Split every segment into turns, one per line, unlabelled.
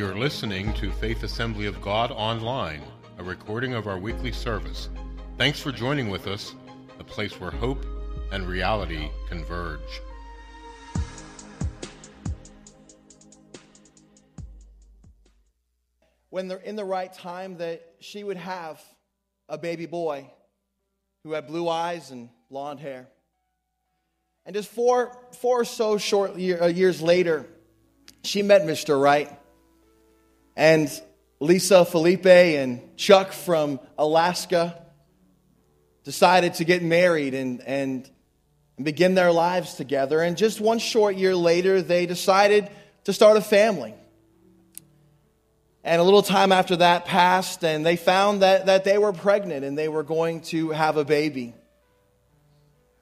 You're listening to Faith Assembly of God Online, a recording of our weekly service. Thanks for joining with us, the place where hope and reality converge.
when they're in the right time that she would have a baby boy who had blue eyes and blonde hair. And just four, four or so short year, uh, years later, she met Mr. Right. And Lisa Felipe and Chuck from Alaska decided to get married and, and, begin their lives together. And just one short year later, they decided to start a family. And a little time after that passed, and they found that, that they were pregnant and they were going to have a baby.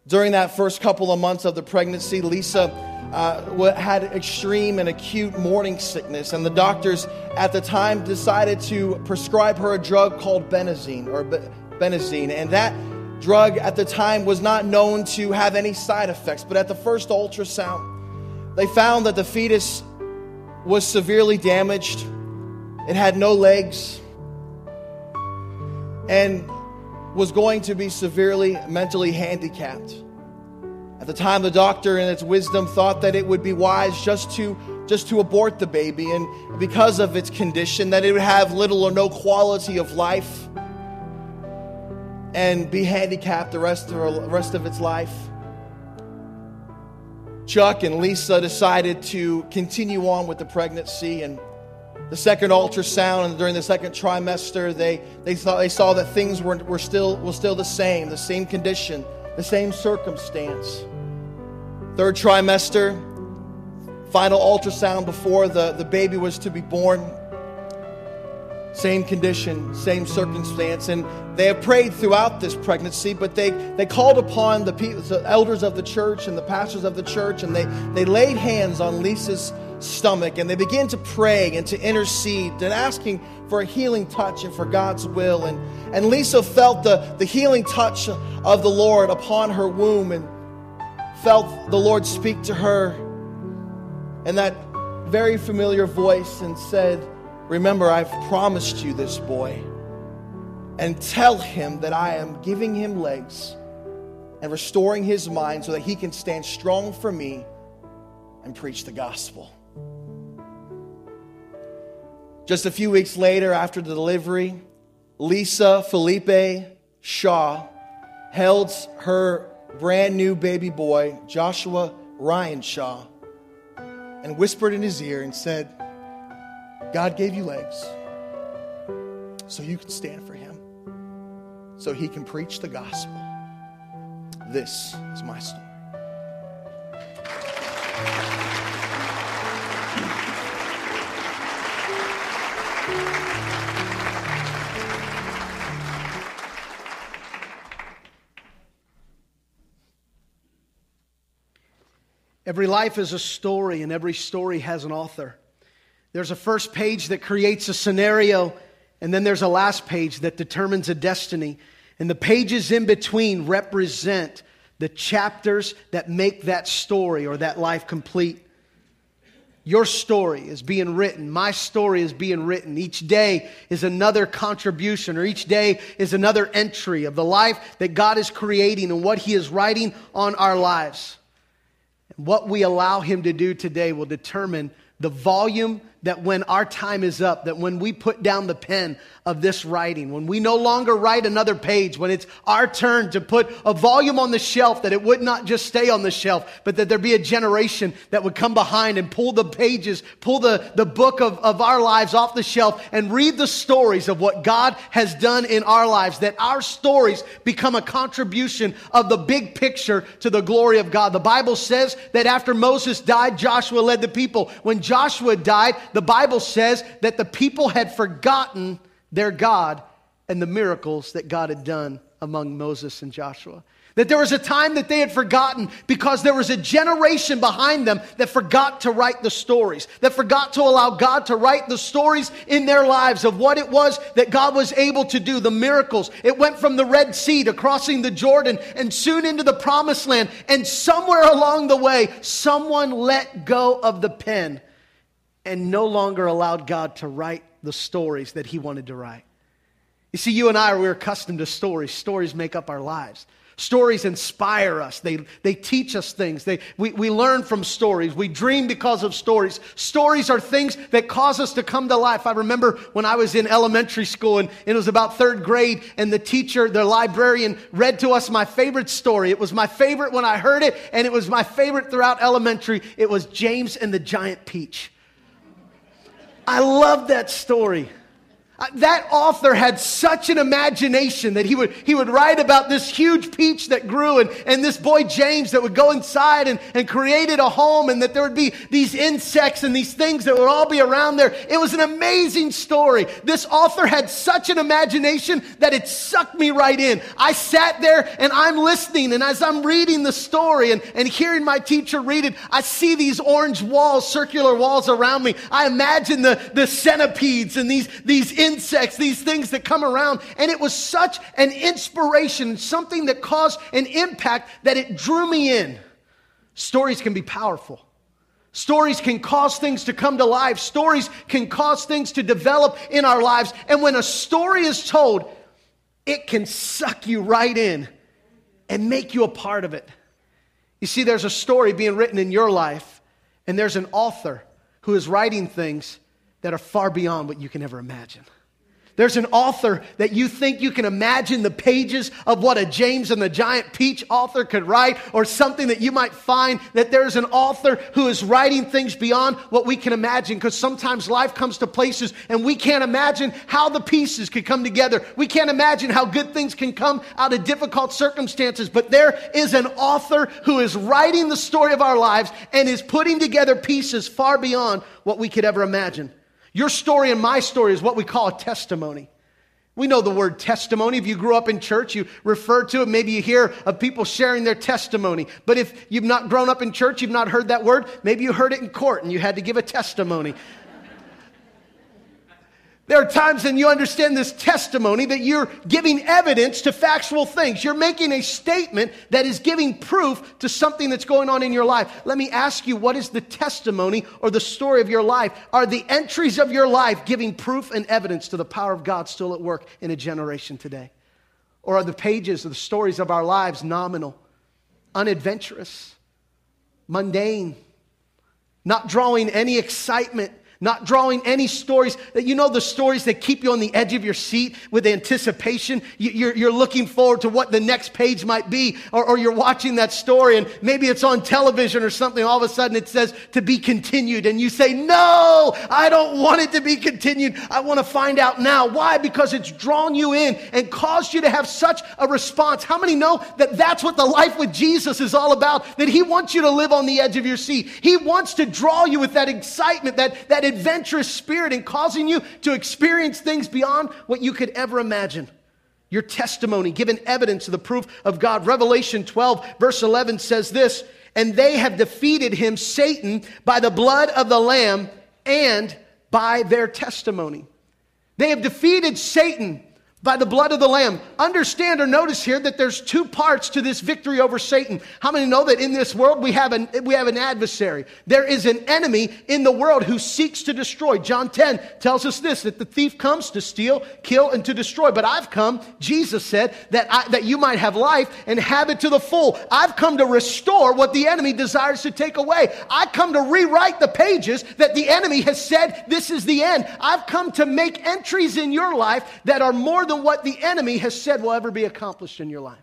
During that first couple of months of the pregnancy, Lisa uh, had extreme and acute morning sickness, and the doctors at the time decided to prescribe her a drug called Benazine or Benazine, and that drug at the time was not known to have any side effects. But at the first ultrasound, they found that the fetus was severely damaged it had no legs and was going to be severely mentally handicapped. At the time, the doctor, in its wisdom, thought that it would be wise just to just to abort the baby, and because of its condition, that it would have little or no quality of life and be handicapped the rest of, rest of its life. Chuck and Lisa decided to continue on with the pregnancy and the second ultrasound and during the second trimester, they, they, saw, they saw that things were, were, still, were still the same, the same condition, the same circumstance. Third trimester, final ultrasound before the, the baby was to be born, same condition, same circumstance. And they have prayed throughout this pregnancy, but they, they called upon the, people, the elders of the church and the pastors of the church, and they, they laid hands on Lisa's stomach and they begin to pray and to intercede and asking for a healing touch and for God's will. And, and Lisa felt the, the healing touch of the Lord upon her womb and felt the Lord speak to her in that very familiar voice and said, Remember, I've promised you this boy. And tell him that I am giving him legs and restoring his mind so that he can stand strong for me and preach the gospel. Just a few weeks later, after the delivery, Lisa Felipe Shaw held her brand new baby boy, Joshua Ryan Shaw, and whispered in his ear and said, God gave you legs so you can stand for him, so he can preach the gospel. This is my story.
Every life is a story, and every story has an author. There's a first page that creates a scenario, and then there's a last page that determines a destiny. And the pages in between represent the chapters that make that story or that life complete. Your story is being written. My story is being written. Each day is another contribution, or each day is another entry of the life that God is creating and what He is writing on our lives. What we allow Him to do today will determine the volume that when our time is up, that when we put down the pen of this writing, when we no longer write another page, when it's our turn to put a volume on the shelf, that it would not just stay on the shelf, but that there be a generation that would come behind and pull the pages, pull the, the book of, of our lives off the shelf and read the stories of what God has done in our lives, that our stories become a contribution of the big picture to the glory of God. The Bible says that after Moses died, Joshua led the people. When Joshua died, the Bible says that the people had forgotten their God and the miracles that God had done among Moses and Joshua. That there was a time that they had forgotten because there was a generation behind them that forgot to write the stories, that forgot to allow God to write the stories in their lives of what it was that God was able to do, the miracles. It went from the Red Sea to crossing the Jordan and soon into the promised land. And somewhere along the way, someone let go of the pen and no longer allowed God to write the stories that he wanted to write. You see, you and I, we're accustomed to stories. Stories make up our lives. Stories inspire us. They, they teach us things. They, we, we learn from stories. We dream because of stories. Stories are things that cause us to come to life. I remember when I was in elementary school and it was about third grade and the teacher, the librarian read to us my favorite story. It was my favorite when I heard it and it was my favorite throughout elementary. It was James and the Giant Peach. I love that story. Uh, that author had such an imagination that he would, he would write about this huge peach that grew and, and this boy James that would go inside and, and created a home and that there would be these insects and these things that would all be around there. It was an amazing story. This author had such an imagination that it sucked me right in. I sat there and I'm listening and as I'm reading the story and, and hearing my teacher read it, I see these orange walls, circular walls around me. I imagine the, the centipedes and these, these insects, these things that come around. And it was such an inspiration, something that caused an impact that it drew me in. Stories can be powerful. Stories can cause things to come to life. Stories can cause things to develop in our lives. And when a story is told, it can suck you right in and make you a part of it. You see, there's a story being written in your life, and there's an author who is writing things that are far beyond what you can ever imagine. There's an author that you think you can imagine the pages of what a James and the Giant Peach author could write, or something that you might find that there's an author who is writing things beyond what we can imagine. Because sometimes life comes to places and we can't imagine how the pieces could come together. We can't imagine how good things can come out of difficult circumstances. But there is an author who is writing the story of our lives and is putting together pieces far beyond what we could ever imagine. Your story and my story is what we call a testimony. We know the word testimony. If you grew up in church, you refer to it. Maybe you hear of people sharing their testimony. But if you've not grown up in church, you've not heard that word, maybe you heard it in court and you had to give a testimony. There are times when you understand this testimony that you're giving evidence to factual things. You're making a statement that is giving proof to something that's going on in your life. Let me ask you, what is the testimony or the story of your life? Are the entries of your life giving proof and evidence to the power of God still at work in a generation today? Or are the pages of the stories of our lives nominal, unadventurous, mundane, not drawing any excitement not drawing any stories that you know the stories that keep you on the edge of your seat with anticipation. You're, you're looking forward to what the next page might be, or, or, you're watching that story and maybe it's on television or something. All of a sudden it says to be continued, and you say, No, I don't want it to be continued. I want to find out now. Why? Because it's drawn you in and caused you to have such a response. How many know that that's what the life with Jesus is all about? That He wants you to live on the edge of your seat. He wants to draw you with that excitement, that, that adventurous spirit and causing you to experience things beyond what you could ever imagine. Your testimony, given evidence of the proof of God. Revelation 12, verse 11 says this And they have defeated him, Satan, by the blood of the Lamb and by their testimony. They have defeated Satan by the blood of the Lamb. Understand or notice here that there's two parts to this victory over Satan. How many know that in this world we have an, we have an adversary? There is an enemy in the world who seeks to destroy. John 10 tells us this, that the thief comes to steal, kill, and to destroy. But I've come, Jesus said, that, I, that you might have life and have it to the full. I've come to restore what the enemy desires to take away. I come to rewrite the pages that the enemy has said this is the end. I've come to make entries in your life that are more than what the enemy has said will ever be accomplished in your life.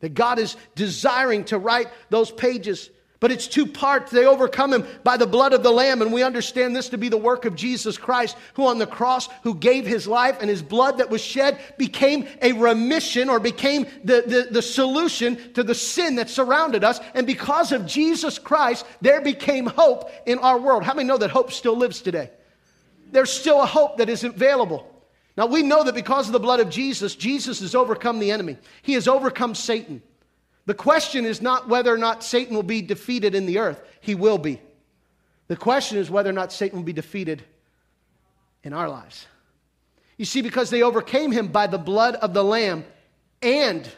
That God is desiring to write those pages. But it's two parts. They overcome him by the blood of the Lamb, and we understand this to be the work of Jesus Christ, who on the cross, who gave his life, and his blood that was shed became a remission or became the, the, the solution to the sin that surrounded us. And because of Jesus Christ, there became hope in our world. How many know that hope still lives today? There's still a hope that is available. Now we know that because of the blood of Jesus, Jesus has overcome the enemy. He has overcome Satan. The question is not whether or not Satan will be defeated in the earth. He will be. The question is whether or not Satan will be defeated in our lives. You see, because they overcame him by the blood of the Lamb and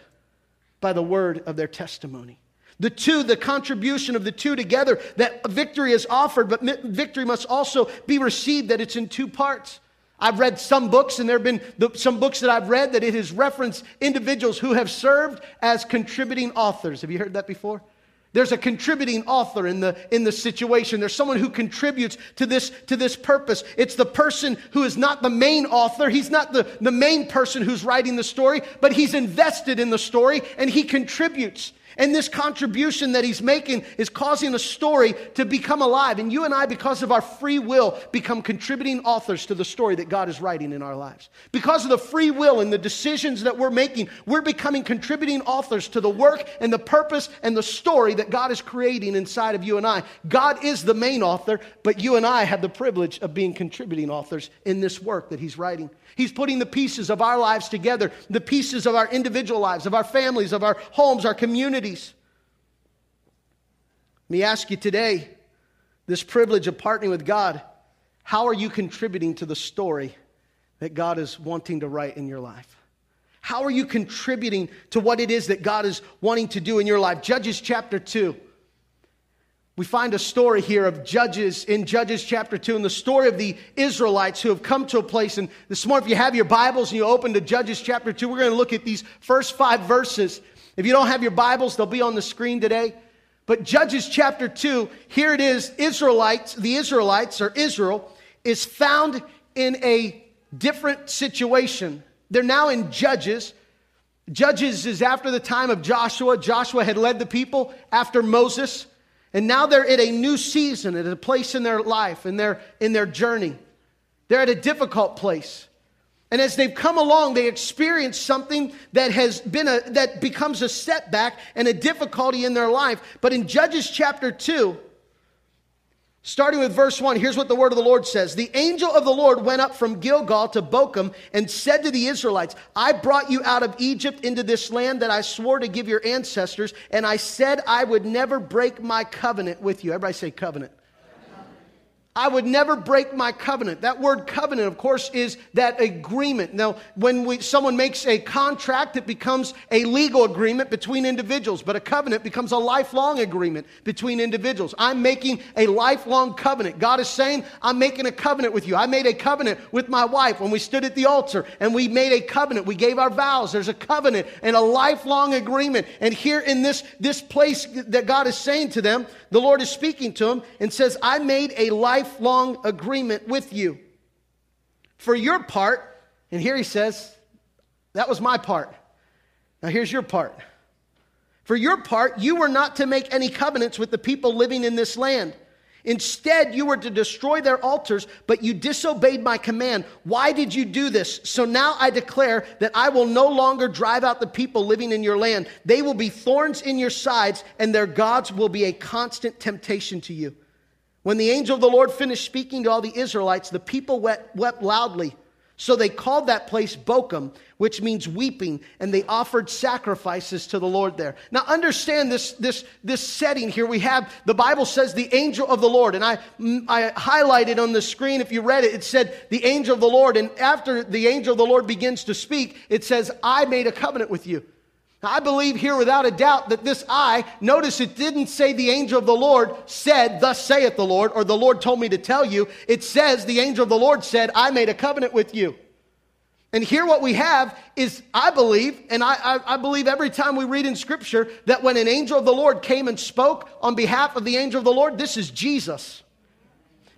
by the word of their testimony. The two, the contribution of the two together, that victory is offered, but victory must also be received, that it's in two parts. I've read some books, and there have been the, some books that I've read that it has referenced individuals who have served as contributing authors. Have you heard that before? There's a contributing author in the, in the situation. There's someone who contributes to this, to this purpose. It's the person who is not the main author. He's not the, the main person who's writing the story, but he's invested in the story and he contributes. And this contribution that he's making is causing a story to become alive. And you and I, because of our free will, become contributing authors to the story that God is writing in our lives. Because of the free will and the decisions that we're making, we're becoming contributing authors to the work and the purpose and the story that God is creating inside of you and I. God is the main author, but you and I have the privilege of being contributing authors in this work that he's writing. He's putting the pieces of our lives together, the pieces of our individual lives, of our families, of our homes, our communities. Let me ask you today this privilege of partnering with God, how are you contributing to the story that God is wanting to write in your life? How are you contributing to what it is that God is wanting to do in your life? Judges chapter 2 we find a story here of Judges in Judges chapter 2 and the story of the Israelites who have come to a place. And this morning, if you have your Bibles and you open to Judges chapter 2, we're going to look at these first five verses. If you don't have your Bibles, they'll be on the screen today. But Judges chapter 2, here it is Israelites, the Israelites or Israel, is found in a different situation. They're now in Judges. Judges is after the time of Joshua. Joshua had led the people after Moses. And now they're at a new season, at a place in their life, in their, in their journey. They're at a difficult place. And as they've come along, they experience something that has been a, that becomes a setback and a difficulty in their life. But in Judges chapter 2, Starting with verse 1, here's what the word of the Lord says. The angel of the Lord went up from Gilgal to Bochim and said to the Israelites, I brought you out of Egypt into this land that I swore to give your ancestors, and I said I would never break my covenant with you. Everybody say covenant. I would never break my covenant. That word covenant, of course, is that agreement. Now, when we, someone makes a contract, it becomes a legal agreement between individuals, but a covenant becomes a lifelong agreement between individuals. I'm making a lifelong covenant. God is saying, I'm making a covenant with you. I made a covenant with my wife when we stood at the altar and we made a covenant. We gave our vows. There's a covenant and a lifelong agreement. And here in this, this place that God is saying to them, the Lord is speaking to them and says, I made a life lifelong agreement with you. For your part, and here he says, that was my part. Now here's your part. For your part, you were not to make any covenants with the people living in this land. Instead, you were to destroy their altars, but you disobeyed my command. Why did you do this? So now I declare that I will no longer drive out the people living in your land. They will be thorns in your sides, and their gods will be a constant temptation to you. When the angel of the Lord finished speaking to all the Israelites, the people wept, wept loudly. So they called that place Bochim, which means weeping, and they offered sacrifices to the Lord there. Now understand this, this, this setting here. We have, the Bible says the angel of the Lord, and I, I highlighted on the screen, if you read it, it said the angel of the Lord, and after the angel of the Lord begins to speak, it says, I made a covenant with you. I believe here without a doubt that this I, notice it didn't say the angel of the Lord said, Thus saith the Lord, or the Lord told me to tell you. It says the angel of the Lord said, I made a covenant with you. And here what we have is, I believe, and I, I, I, believe every time we read in Scripture that when an angel of the Lord came and spoke on behalf of the angel of the Lord, this is Jesus.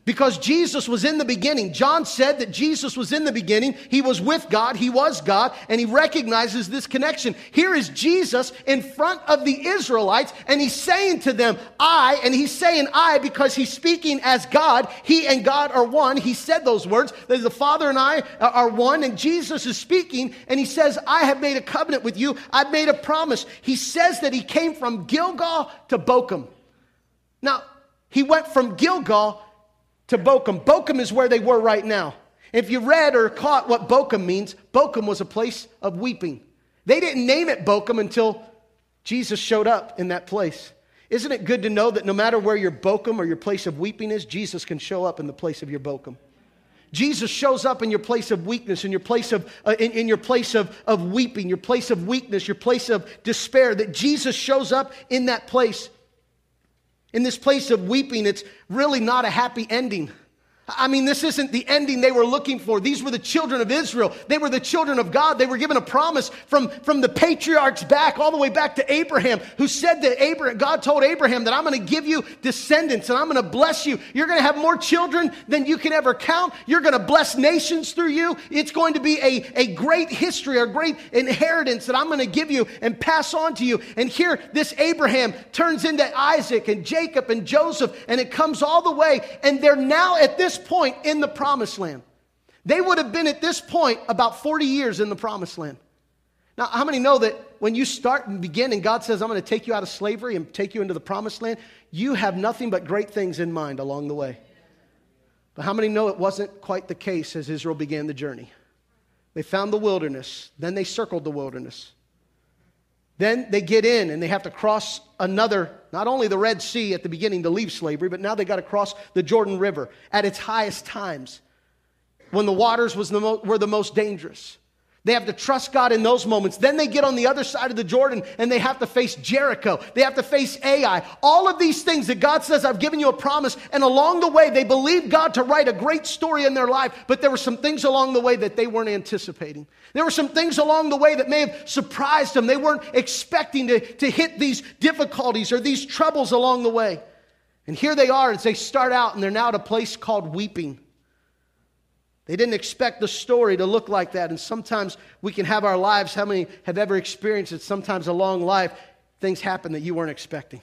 Because Jesus was in the beginning. John said that Jesus was in the beginning. He was with God. He was God. And he recognizes this connection. Here is Jesus in front of the Israelites. And he's saying to them, I, and he's saying I because he's speaking as God. He and God are one. He said those words that the Father and I uh, are one. And Jesus is speaking. And he says, I have made a covenant with you. I've made a promise. He says that he came from Gilgal to Bochim. Now, he went from Gilgal to Bochim. Bochim is where they were right now. If you read or caught what Bochim means, Bochim was a place of weeping. They didn't name it Bochim until Jesus showed up in that place. Isn't it good to know that no matter where your Bochim or your place of weeping is, Jesus can show up in the place of your Bochim? Jesus shows up in your place of weakness, in your place of, uh, in, in your place of, of weeping, your place of weakness, your place of despair, that Jesus shows up in that place. In this place of weeping, it's really not a happy ending. I mean, this isn't the ending they were looking for. These were the children of Israel. They were the children of God. They were given a promise from, from the patriarchs back, all the way back to Abraham, who said that Abraham, God told Abraham that I'm going to give you descendants and I'm going to bless you. You're going to have more children than you can ever count. You're going to bless nations through you. It's going to be a, a great history, a great inheritance that I'm going to give you and pass on to you. And here, this Abraham turns into Isaac and Jacob and Joseph, and it comes all the way. And they're now at this point in the promised land. They would have been at this point about 40 years in the promised land. Now, how many know that when you start and begin and God says, I'm going to take you out of slavery and take you into the promised land, you have nothing but great things in mind along the way? But how many know it wasn't quite the case as Israel began the journey? They found the wilderness, then they circled the wilderness. Then they get in and they have to cross another, not only the Red Sea at the beginning to leave slavery, but now they got to cross the Jordan River at its highest times when the waters was the mo- were the most dangerous. They have to trust God in those moments. Then they get on the other side of the Jordan and they have to face Jericho. They have to face Ai. All of these things that God says, I've given you a promise. And along the way, they believed God to write a great story in their life, but there were some things along the way that they weren't anticipating. There were some things along the way that may have surprised them. They weren't expecting to, to hit these difficulties or these troubles along the way. And here they are as they start out and they're now at a place called weeping. They didn't expect the story to look like that. And sometimes we can have our lives, how many have ever experienced it? Sometimes a long life, things happen that you weren't expecting.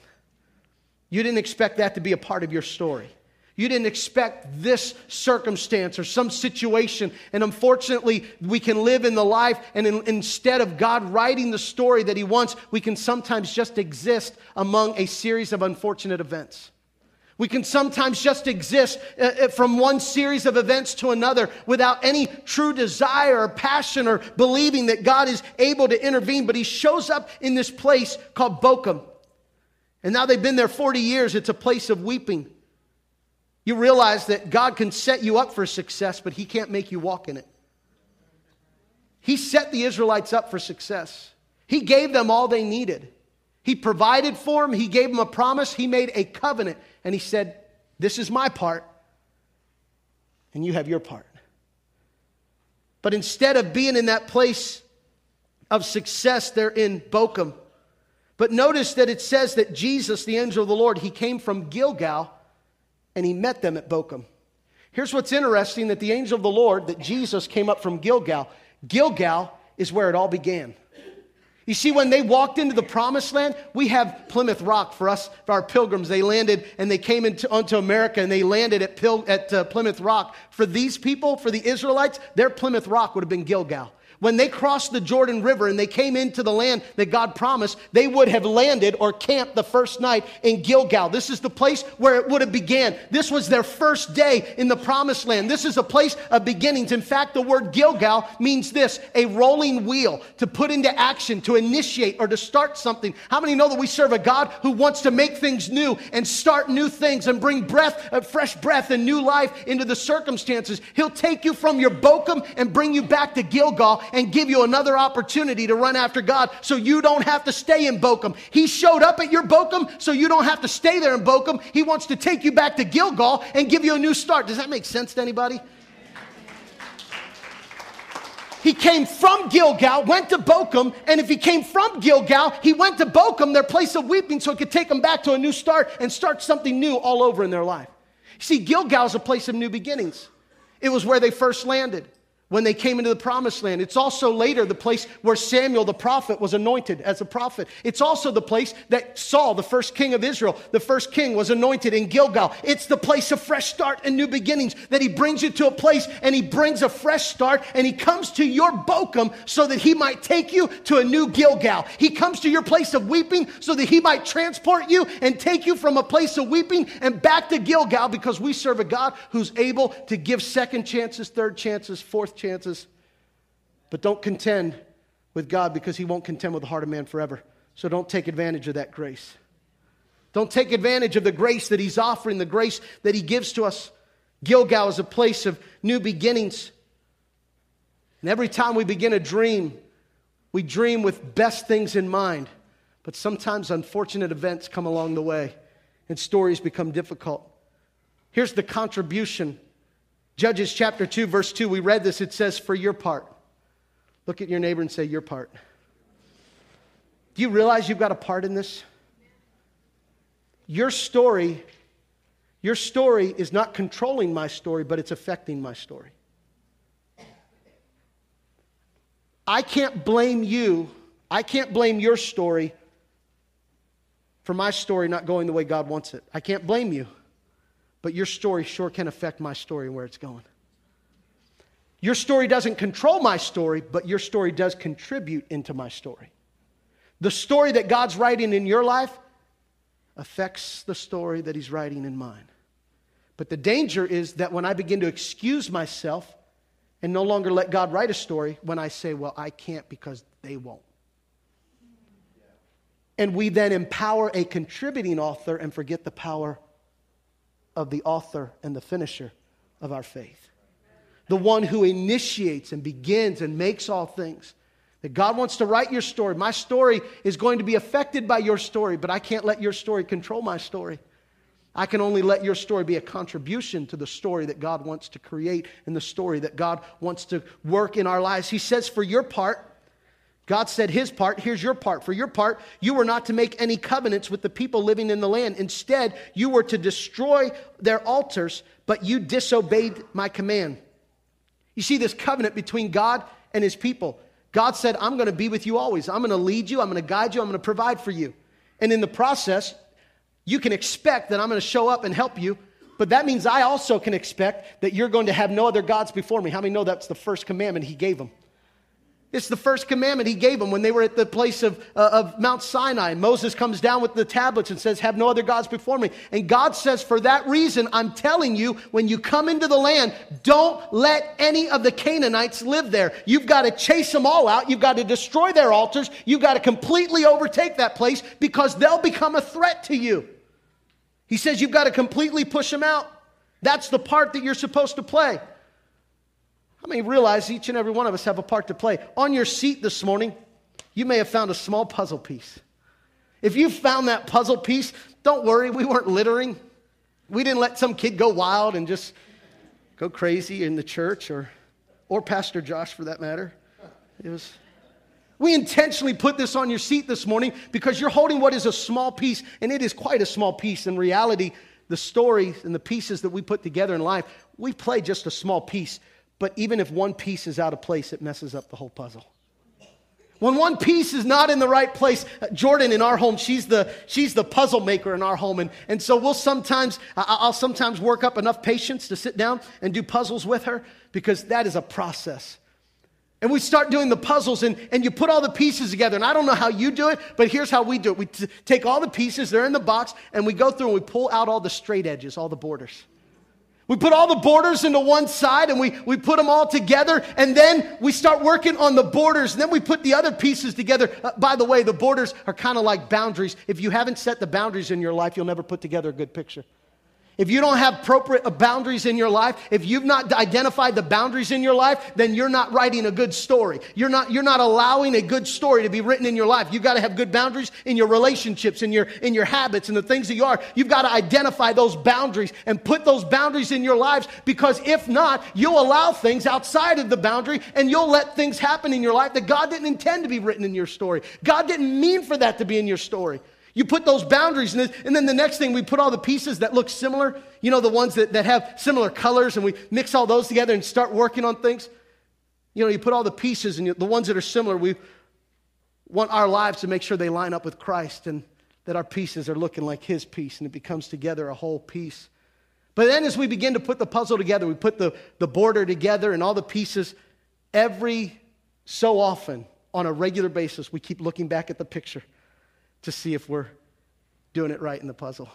You didn't expect that to be a part of your story. You didn't expect this circumstance or some situation. And unfortunately, we can live in the life, and in, instead of God writing the story that He wants, we can sometimes just exist among a series of unfortunate events. We can sometimes just exist uh, uh, from one series of events to another without any true desire or passion or believing that God is able to intervene. But He shows up in this place called Bochim. And now they've been there 40 years. It's a place of weeping. You realize that God can set you up for success, but He can't make you walk in it. He set the Israelites up for success, He gave them all they needed. He provided for them, He gave them a promise, He made a covenant and he said, This is my part, and you have your part. But instead of being in that place of success, they're in Bochim. But notice that it says that Jesus, the angel of the Lord, he came from Gilgal and he met them at Bochim. Here's what's interesting that the angel of the Lord, that Jesus came up from Gilgal. Gilgal is where it all began. You see, when they walked into the promised land, we have Plymouth Rock for us, for our pilgrims. They landed and they came into, onto America and they landed at, Pil, at uh, Plymouth Rock. For these people, for the Israelites, their Plymouth Rock would have been Gilgal. When they crossed the Jordan River and they came into the land that God promised, they would have landed or camped the first night in Gilgal. This is the place where it would have began. This was their first day in the promised land. This is a place of beginnings. In fact, the word Gilgal means this, a rolling wheel to put into action, to initiate or to start something. How many know that we serve a God who wants to make things new and start new things and bring breath, uh, fresh breath and new life into the circumstances? He'll take you from your Bochim and bring you back to Gilgal and give you another opportunity to run after God so you don't have to stay in Bochim. He showed up at your Bochim so you don't have to stay there in Bochim. He wants to take you back to Gilgal and give you a new start. Does that make sense to anybody? He came from Gilgal, went to Bochim, and if he came from Gilgal, he went to Bochim, their place of weeping, so it could take them back to a new start and start something new all over in their life. See, Gilgal is a place of new beginnings. It was where they first landed when they came into the promised land. It's also later the place where Samuel the prophet was anointed as a prophet. It's also the place that Saul, the first king of Israel, the first king, was anointed in Gilgal. It's the place of fresh start and new beginnings that he brings you to a place and he brings a fresh start and he comes to your Bochim so that he might take you to a new Gilgal. He comes to your place of weeping so that he might transport you and take you from a place of weeping and back to Gilgal because we serve a God who's able to give second chances, third chances, fourth chances. But don't contend with God because He won't contend with the heart of man forever. So don't take advantage of that grace. Don't take advantage of the grace that He's offering, the grace that He gives to us. Gilgal is a place of new beginnings. And every time we begin a dream, we dream with best things in mind. But sometimes unfortunate events come along the way and stories become difficult. Here's the contribution Judges chapter 2, verse 2. We read this. It says, For your part. Look at your neighbor and say, Your part. Do you realize you've got a part in this? Your story, your story is not controlling my story, but it's affecting my story. I can't blame you. I can't blame your story for my story not going the way God wants it. I can't blame you. But your story sure can affect my story and where it's going. Your story doesn't control my story, but your story does contribute into my story. The story that God's writing in your life affects the story that He's writing in mine. But the danger is that when I begin to excuse myself and no longer let God write a story, when I say, well, I can't because they won't. And we then empower a contributing author and forget the power of the author and the finisher of our faith. The one who initiates and begins and makes all things. That God wants to write your story. My story is going to be affected by your story, but I can't let your story control my story. I can only let your story be a contribution to the story that God wants to create and the story that God wants to work in our lives. He says, for your part, God said his part, here's your part. For your part, you were not to make any covenants with the people living in the land. Instead, you were to destroy their altars, but you disobeyed my command. You see this covenant between God and his people. God said, I'm going to be with you always. I'm going to lead you. I'm going to guide you. I'm going to provide for you. And in the process, you can expect that I'm going to show up and help you. But that means I also can expect that you're going to have no other gods before me. How many know that's the first commandment he gave them? It's the first commandment he gave them when they were at the place of, uh, of Mount Sinai. Moses comes down with the tablets and says, Have no other gods before me. And God says, For that reason, I'm telling you, when you come into the land, don't let any of the Canaanites live there. You've got to chase them all out. You've got to destroy their altars. You've got to completely overtake that place because they'll become a threat to you. He says, You've got to completely push them out. That's the part that you're supposed to play. How mean, realize each and every one of us have a part to play? On your seat this morning, you may have found a small puzzle piece. If you found that puzzle piece, don't worry, we weren't littering. We didn't let some kid go wild and just go crazy in the church or, or Pastor Josh for that matter. It was. We intentionally put this on your seat this morning because you're holding what is a small piece, and it is quite a small piece. In reality, the stories and the pieces that we put together in life, we play just a small piece. But even if one piece is out of place, it messes up the whole puzzle. When one piece is not in the right place, uh, Jordan in our home, she's the, she's the puzzle maker in our home. And, and so we'll sometimes, I'll sometimes work up enough patience to sit down and do puzzles with her because that is a process. And we start doing the puzzles and, and you put all the pieces together. And I don't know how you do it, but here's how we do it. We t- take all the pieces, they're in the box, and we go through and we pull out all the straight edges, all the borders. We put all the borders into one side and we, we put them all together, and then we start working on the borders, and then we put the other pieces together. Uh, by the way, the borders are kind of like boundaries. If you haven't set the boundaries in your life, you'll never put together a good picture. If you don't have appropriate boundaries in your life, if you've not identified the boundaries in your life, then you're not writing a good story. You're not, you're not allowing a good story to be written in your life. You've got to have good boundaries in your relationships, in your, in your habits, and the things that you are. You've got to identify those boundaries and put those boundaries in your lives because if not, you'll allow things outside of the boundary and you'll let things happen in your life that God didn't intend to be written in your story. God didn't mean for that to be in your story. You put those boundaries, and then the next thing, we put all the pieces that look similar, you know, the ones that, that have similar colors, and we mix all those together and start working on things. You know, you put all the pieces, and the ones that are similar, we want our lives to make sure they line up with Christ and that our pieces are looking like His piece, and it becomes together a whole piece. But then as we begin to put the puzzle together, we put the, the border together and all the pieces, every so often, on a regular basis, we keep looking back at the picture to see if we're doing it right in the puzzle.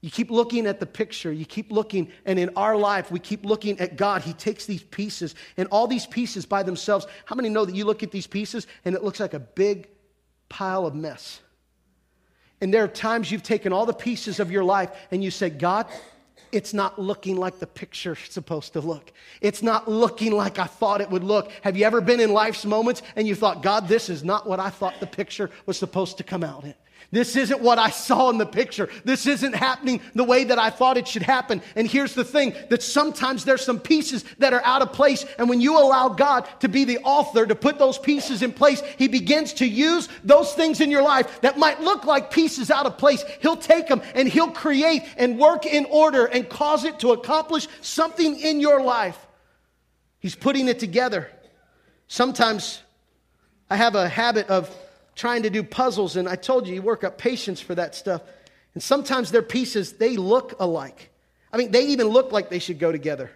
You keep looking at the picture, you keep looking, and in our life, we keep looking at God. He takes these pieces, and all these pieces by themselves. How many know that you look at these pieces and it looks like a big pile of mess? And there are times you've taken all the pieces of your life and you say, God, it's not looking like the picture's supposed to look. It's not looking like I thought it would look. Have you ever been in life's moments and you thought, God, this is not what I thought the picture was supposed to come out in? This isn't what I saw in the picture. This isn't happening the way that I thought it should happen. And here's the thing that sometimes there's some pieces that are out of place. And when you allow God to be the author, to put those pieces in place, He begins to use those things in your life that might look like pieces out of place. He'll take them and He'll create and work in order and cause it to accomplish something in your life. He's putting it together. Sometimes I have a habit of trying to do puzzles, and I told you, you work up patience for that stuff. And sometimes their pieces, they look alike. I mean, they even look like they should go together.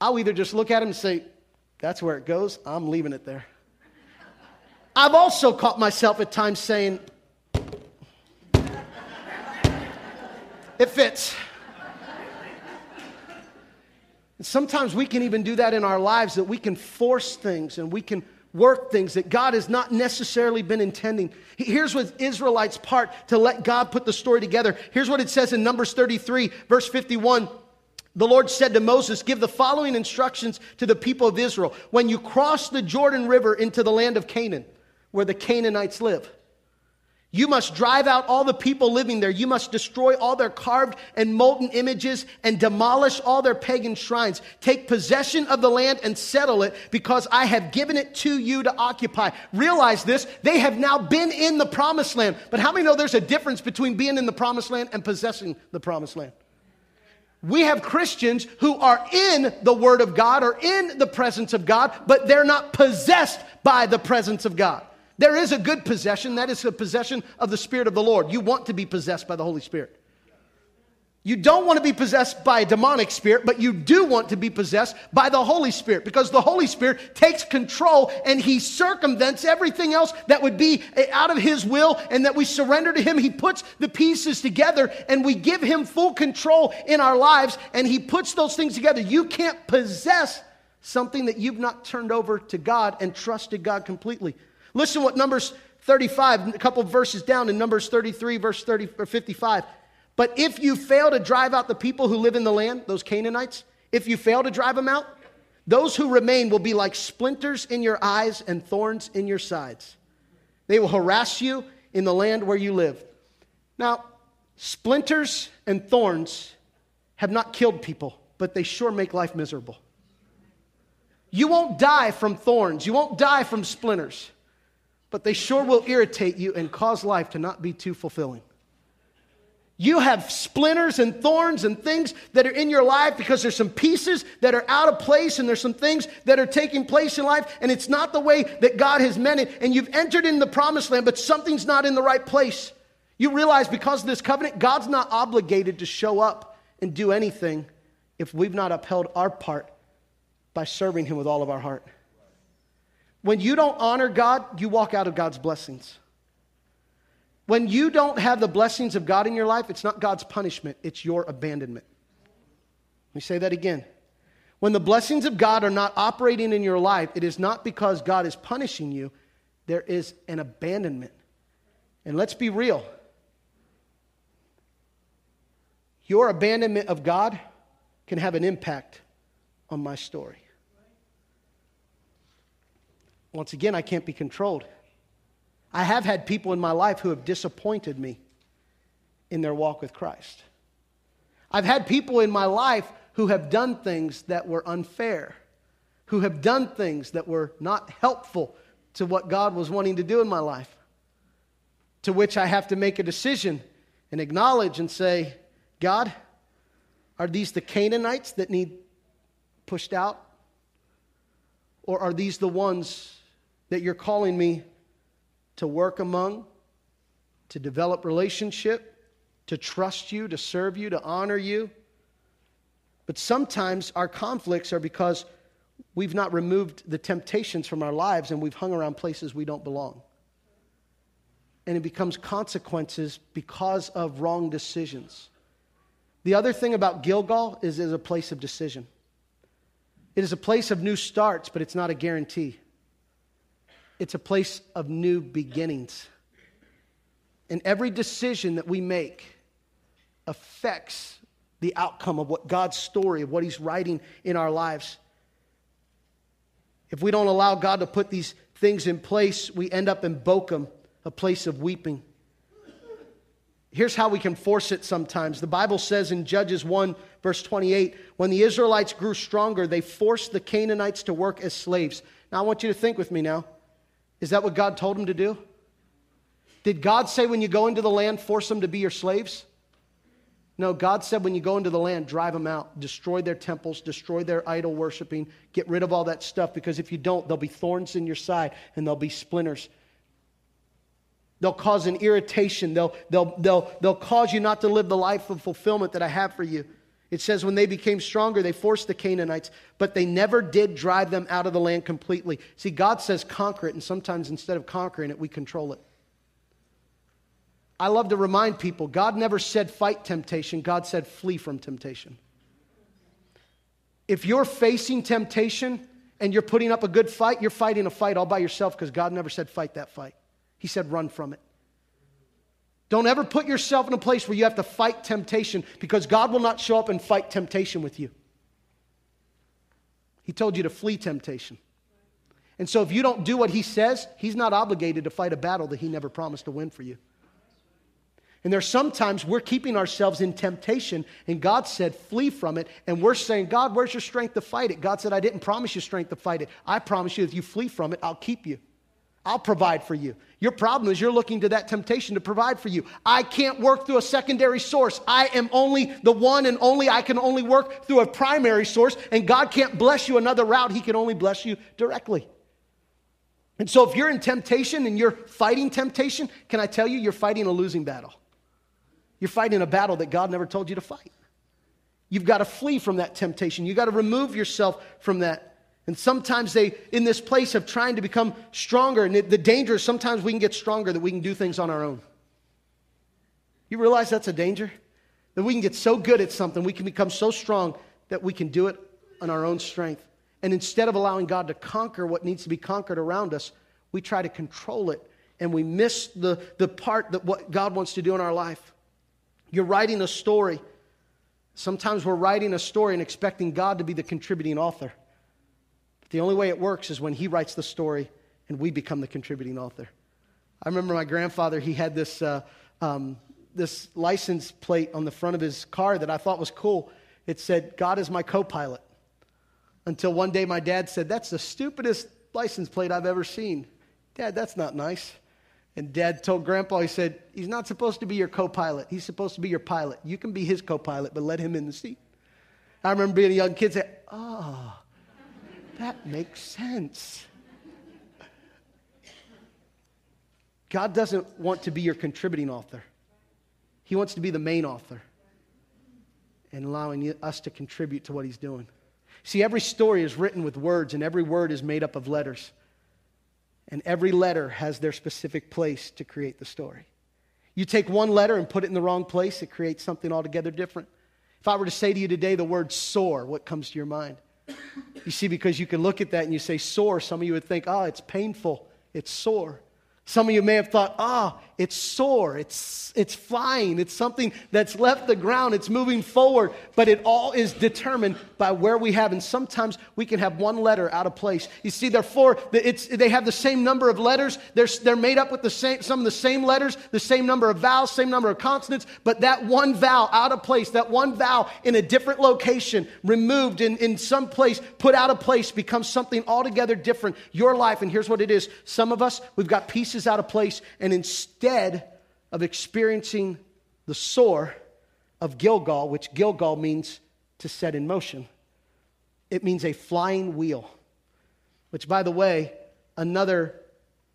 I'll either just look at them and say, that's where it goes, I'm leaving it there. I've also caught myself at times saying, it fits. And sometimes we can even do that in our lives that we can force things and we can work things that God has not necessarily been intending. Here's what Israelites' part to let God put the story together. Here's what it says in Numbers 33, verse 51. The Lord said to Moses, Give the following instructions to the people of Israel. When you cross the Jordan River into the land of Canaan, where the Canaanites live, you must drive out all the people living there. You must destroy all their carved and molten images and demolish all their pagan shrines. Take possession of the land and settle it because I have given it to you to occupy. Realize this, they have now been in the promised land. But how many know there's a difference between being in the promised land and possessing the promised land? We have Christians who are in the Word of God or in the presence of God, but they're not possessed by the presence of God. There is a good possession, that is a possession of the Spirit of the Lord. You want to be possessed by the Holy Spirit. You don't want to be possessed by a demonic spirit, but you do want to be possessed by the Holy Spirit because the Holy Spirit takes control and he circumvents everything else that would be eh, out of his will and that we surrender to him. He puts the pieces together and we give him full control in our lives and he puts those things together. You can't possess something that you've not turned over to God and trusted God completely. Listen what Numbers 35, a couple verses down in Numbers 33, verse 30 or 55. But if you fail to drive out the people who live in the land, those Canaanites, if you fail to drive them out, those who remain will be like splinters in your eyes and thorns in your sides. They will harass you in the land where you live. Now, splinters and thorns have not killed people, but they sure make life miserable. You won't die from thorns, you won't die from splinters but they sure will irritate you and cause life to not be too fulfilling. You have splinters and thorns and things that are in your life because there's some pieces that are out of place and there's some things that are taking place in life and it's not the way that God has meant it. And you've entered in the promised land, but something's not in the right place. You realize because of this covenant, God's not obligated to show up and do anything if we've not upheld our part by serving Him with all of our heart. When you don't honor God, you walk out of God's blessings. When you don't have the blessings of God in your life, it's not God's punishment, it's your abandonment. Let me say that again. When the blessings of God are not operating in your life, it is not because God is punishing you, there is an abandonment. And let's be real your abandonment of God can have an impact on my story. Once again, I can't be controlled. I have had people in my life who have disappointed me in their walk with Christ. I've had people in my life who have done things that were unfair, who have done things that were not helpful to what God was wanting to do in my life, to which I have to make a decision and acknowledge and say, God, are these the Canaanites that need pushed out? Or are these the ones that you're calling me to work among, to develop relationship, to trust you, to serve you, to honor you. But sometimes our conflicts are because we've not removed the temptations from our lives and we've hung around places we don't belong. And it becomes consequences because of wrong decisions. The other thing about Gilgal is it's a place of decision. It is a place of new starts, but it's not a guarantee it's a place of new beginnings. And every decision that we make affects the outcome of what God's story, of what He's writing in our lives. If we don't allow God to put these things in place, we end up in Bochim, a place of weeping. Here's how we can force it sometimes. The Bible says in Judges 1, verse 28, when the Israelites grew stronger, they forced the Canaanites to work as slaves. Now, I want you to think with me now. Is that what God told them to do? Did God say when you go into the land, force them to be your slaves? No, God said when you go into the land, drive them out, destroy their temples, destroy their idol worshiping, get rid of all that stuff, because if you don't, there'll be thorns in your side and there'll be splinters. They'll cause an irritation. They'll, they'll, they'll, they'll cause you not to live the life of fulfillment that I have for you. It says, when they became stronger, they forced the Canaanites, but they never did drive them out of the land completely. See, God says conquer it, and sometimes instead of conquering it, we control it. I love to remind people God never said fight temptation, God said flee from temptation. If you're facing temptation and you're putting up a good fight, you're fighting a fight all by yourself because God never said fight that fight. He said run from it. Don't ever put yourself in a place where you have to fight temptation because God will not show up and fight temptation with you. He told you to flee temptation. And so if you don't do what He says, He's not obligated to fight a battle that He never promised to win for you. And there's sometimes we're keeping ourselves in temptation, and God said, flee from it. And we're saying, God, where's your strength to fight it? God said, I didn't promise you strength to fight it. I promise you, if you flee from it, I'll keep you. I'll provide for you. Your problem is you're looking to that temptation to provide for you. I can't work through a secondary source. I am only the one and only, I can only work through a primary source, and God can't bless you another route. He can only bless you directly. And so if you're in temptation and you're fighting temptation, can I tell you, you're fighting a losing battle. You're fighting a battle that God never told you to fight. You've got to flee from that temptation. You've got to remove yourself from that. And sometimes they, in this place of trying to become stronger, and the danger is sometimes we can get stronger that we can do things on our own. You realize that's a danger? That we can get so good at something, we can become so strong that we can do it on our own strength. And instead of allowing God to conquer what needs to be conquered around us, we try to control it and we miss the, the part that what God wants to do in our life. You're writing a story. Sometimes we're writing a story and expecting God to be the contributing author. The only way it works is when He writes the story and we become the contributing author. I remember my grandfather, he had this, uh, um, this license plate on the front of his car that I thought was cool. It said, God is my co pilot. Until one day my dad said, That's the stupidest license plate I've ever seen. Dad, that's not nice. And dad told grandpa, he said, He's not supposed to be your co pilot. He's supposed to be your pilot. You can be his co pilot, but let him in the seat. I remember being a young kid saying, that makes sense. God doesn't want to be your contributing author, He wants to be the main author and allowing us to contribute to what He's doing. See, every story is written with words, and every word is made up of letters. And every letter has their specific place to create the story. You take one letter and put it in the wrong place, it creates something altogether different. If I were to say to you today the word sore, what comes to your mind? You see, because you can look at that and you say sore, some of you would think, oh, it's painful, it's sore. Some of you may have thought, ah, oh, it's sore, it's, it's flying, it's something that's left the ground, it's moving forward, but it all is determined by where we have. And sometimes we can have one letter out of place. You see, therefore, it's, they have the same number of letters, they're, they're made up with the same, some of the same letters, the same number of vowels, same number of consonants, but that one vowel out of place, that one vowel in a different location, removed in, in some place, put out of place, becomes something altogether different. Your life, and here's what it is. Some of us, we've got pieces out of place, and instead, of experiencing the sore of Gilgal, which Gilgal means to set in motion, it means a flying wheel, which, by the way, another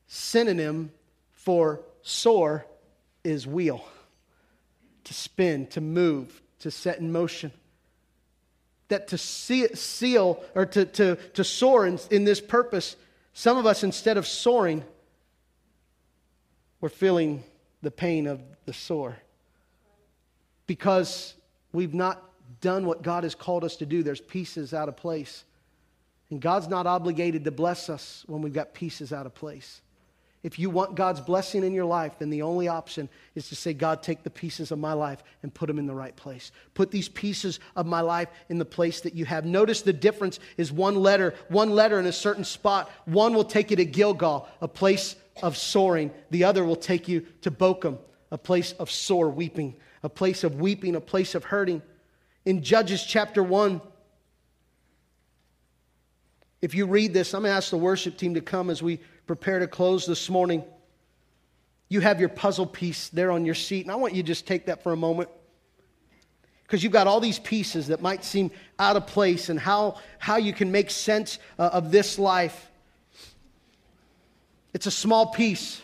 synonym for sore is wheel to spin, to move, to set in motion. That to seal or to, to, to soar in, in this purpose, some of us, instead of soaring, we're feeling the pain of the sore. Because we've not done what God has called us to do, there's pieces out of place. And God's not obligated to bless us when we've got pieces out of place. If you want God's blessing in your life, then the only option is to say, God, take the pieces of my life and put them in the right place. Put these pieces of my life in the place that you have. Notice the difference is one letter, one letter in a certain spot. One will take you to Gilgal, a place of soaring. The other will take you to Bochim, a place of sore weeping, a place of weeping, a place of hurting. In Judges chapter 1, if you read this, I'm going to ask the worship team to come as we prepare to close this morning, you have your puzzle piece there on your seat. And I want you to just take that for a moment. Because you've got all these pieces that might seem out of place and how, how you can make sense uh, of this life. It's a small piece.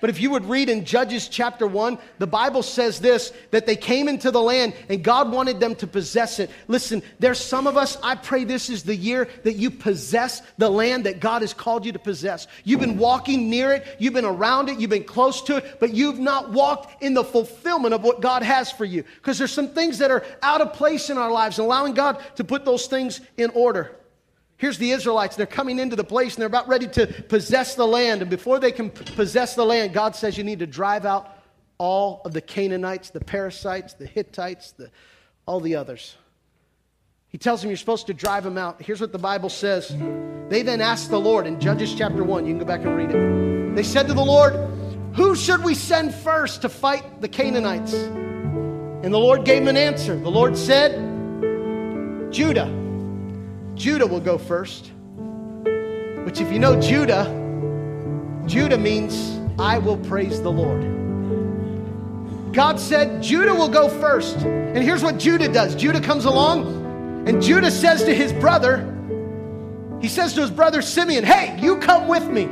But if you would read in Judges chapter 1, the Bible says this that they came into the land and God wanted them to possess it. Listen, there's some of us, I pray this is the year that you possess the land that God has called you to possess. You've been walking near it, you've been around it, you've been close to it, but you've not walked in the fulfillment of what God has for you. Because there's some things that are out of place in our lives, allowing God to put those things in order. Here's the Israelites. They're coming into the place and they're about ready to possess the land. And before they can possess the land, God says you need to drive out all of the Canaanites, the Perizzites, the Hittites, the, all the others. He tells them you're supposed to drive them out. Here's what the Bible says. They then asked the Lord in Judges chapter 1. You can go back and read it. They said to the Lord, Who should we send first to fight the Canaanites? And the Lord gave them an answer. The Lord said, Judah. Judah will go first. Which, if you know Judah, Judah means I will praise the Lord. God said Judah will go first. And here's what Judah does Judah comes along, and Judah says to his brother, he says to his brother Simeon, Hey, you come with me.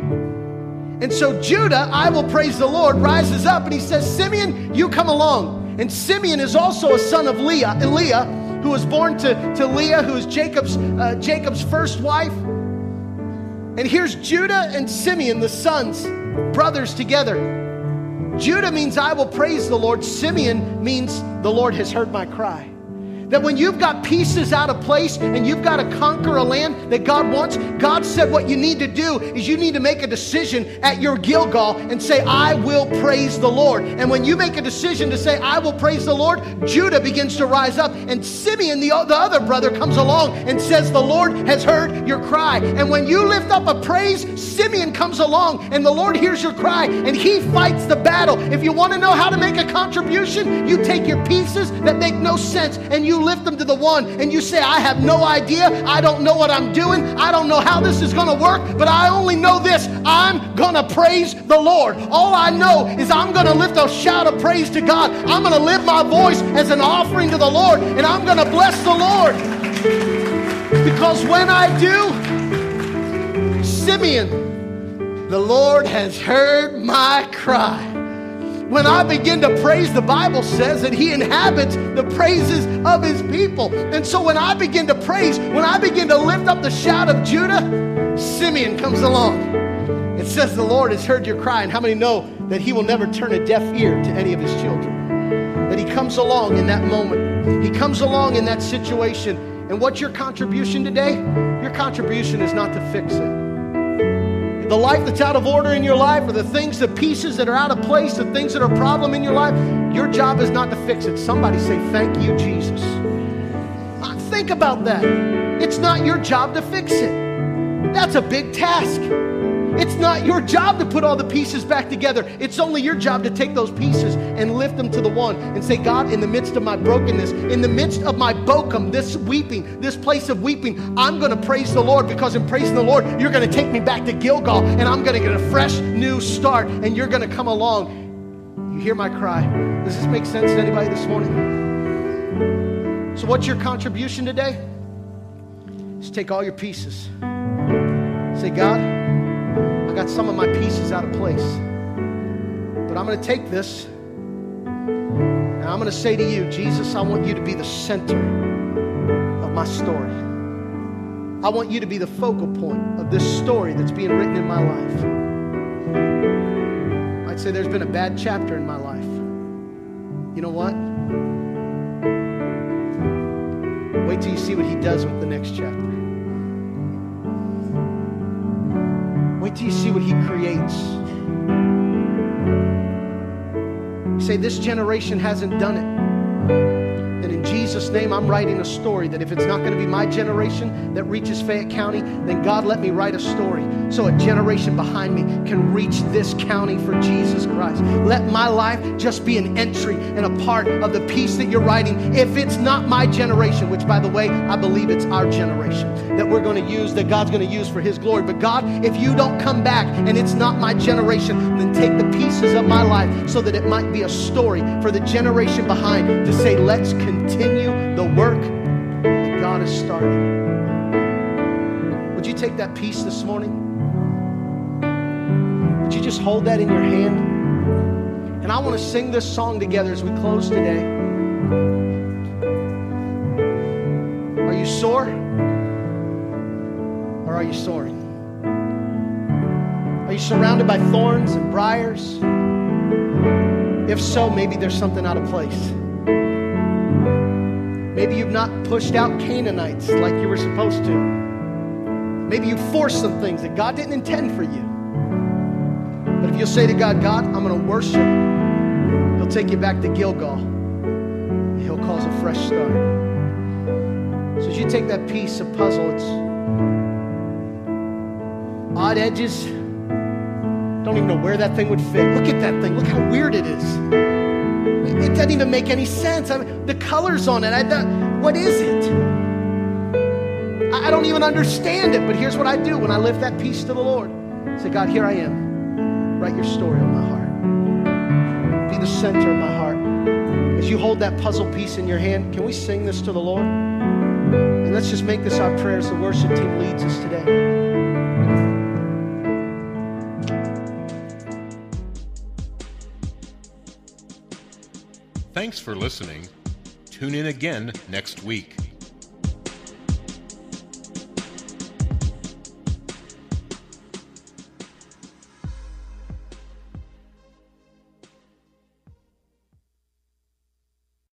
And so Judah, I will praise the Lord, rises up and he says, Simeon, you come along. And Simeon is also a son of Leah, Leah who was born to, to Leah, who is Jacob's, uh, Jacob's first wife. And here's Judah and Simeon, the sons, brothers together. Judah means I will praise the Lord. Simeon means the Lord has heard my cry. That when you've got pieces out of place and you've got to conquer a land that God wants, God said what you need to do is you need to make a decision at your Gilgal and say, I will praise the Lord. And when you make a decision to say, I will praise the Lord, Judah begins to rise up. And Simeon, the, the other brother, comes along and says, The Lord has heard your cry. And when you lift up a praise, Simeon comes along and the Lord hears your cry and he fights the battle. If you want to know how to make a contribution, you take your pieces that make no sense and you lift them to the one and you say, I have no idea. I don't know what I'm doing. I don't know how this is going to work, but I only know this. I'm going to praise the Lord. All I know is I'm going to lift a shout of praise to God. I'm going to lift my voice as an offering to the Lord and I'm going to bless the Lord. Because when I do, Simeon, the Lord has heard my cry. When I begin to praise, the Bible says that He inhabits the praises of His people. And so when I begin to praise, when I begin to lift up the shout of Judah, Simeon comes along. It says the Lord has heard your cry. And how many know that He will never turn a deaf ear to any of His children? That He comes along in that moment, He comes along in that situation. And what's your contribution today? Your contribution is not to fix it the life that's out of order in your life, or the things, the pieces that are out of place, the things that are a problem in your life, your job is not to fix it. Somebody say, Thank you, Jesus. Uh, think about that. It's not your job to fix it. That's a big task. It's not your job to put all the pieces back together. It's only your job to take those pieces and lift them to the one and say, God, in the midst of my brokenness, in the midst of my Bochim, this weeping, this place of weeping, I'm going to praise the Lord because in praising the Lord, you're going to take me back to Gilgal and I'm going to get a fresh new start and you're going to come along. You hear my cry. Does this make sense to anybody this morning? So, what's your contribution today? Just take all your pieces. Say, God, got some of my pieces out of place. But I'm going to take this and I'm going to say to you, Jesus, I want you to be the center of my story. I want you to be the focal point of this story that's being written in my life. I'd say there's been a bad chapter in my life. You know what? Wait till you see what he does with the next chapter. Wait till you see what He creates You say, This generation hasn't done it. And in Jesus' name, I'm writing a story that if it's not going to be my generation that reaches Fayette County, then God let me write a story so a generation behind me can reach this county for Jesus Christ. Let my life just be an entry and a part of the piece that you're writing. If it's not my generation, which by the way, I believe it's our generation that we're going to use, that God's going to use for His glory. But God, if you don't come back and it's not my generation, then take the pieces of my life so that it might be a story for the generation behind to say, let's continue the work that God has started. Would you take that piece this morning? Would you just hold that in your hand? And I want to sing this song together as we close today. Are you sore? Or are you soaring? Are you surrounded by thorns and briars? If so, maybe there's something out of place. You've not pushed out Canaanites like you were supposed to. Maybe you forced some things that God didn't intend for you. But if you'll say to God, God, I'm going to worship, He'll take you back to Gilgal. He'll cause a fresh start. So as you take that piece of puzzle, it's odd edges. Don't even know where that thing would fit. Look at that thing. Look how weird it is. It doesn't even make any sense. I mean, the colors on it, I don't, what is it? I don't even understand it, but here's what I do when I lift that piece to the Lord. I say, God, here I am. Write your story on my heart. Be the center of my heart. As you hold that puzzle piece in your hand, can we sing this to the Lord? And let's just make this our prayer as the worship team leads us today.
Thanks for listening. Tune in again next week.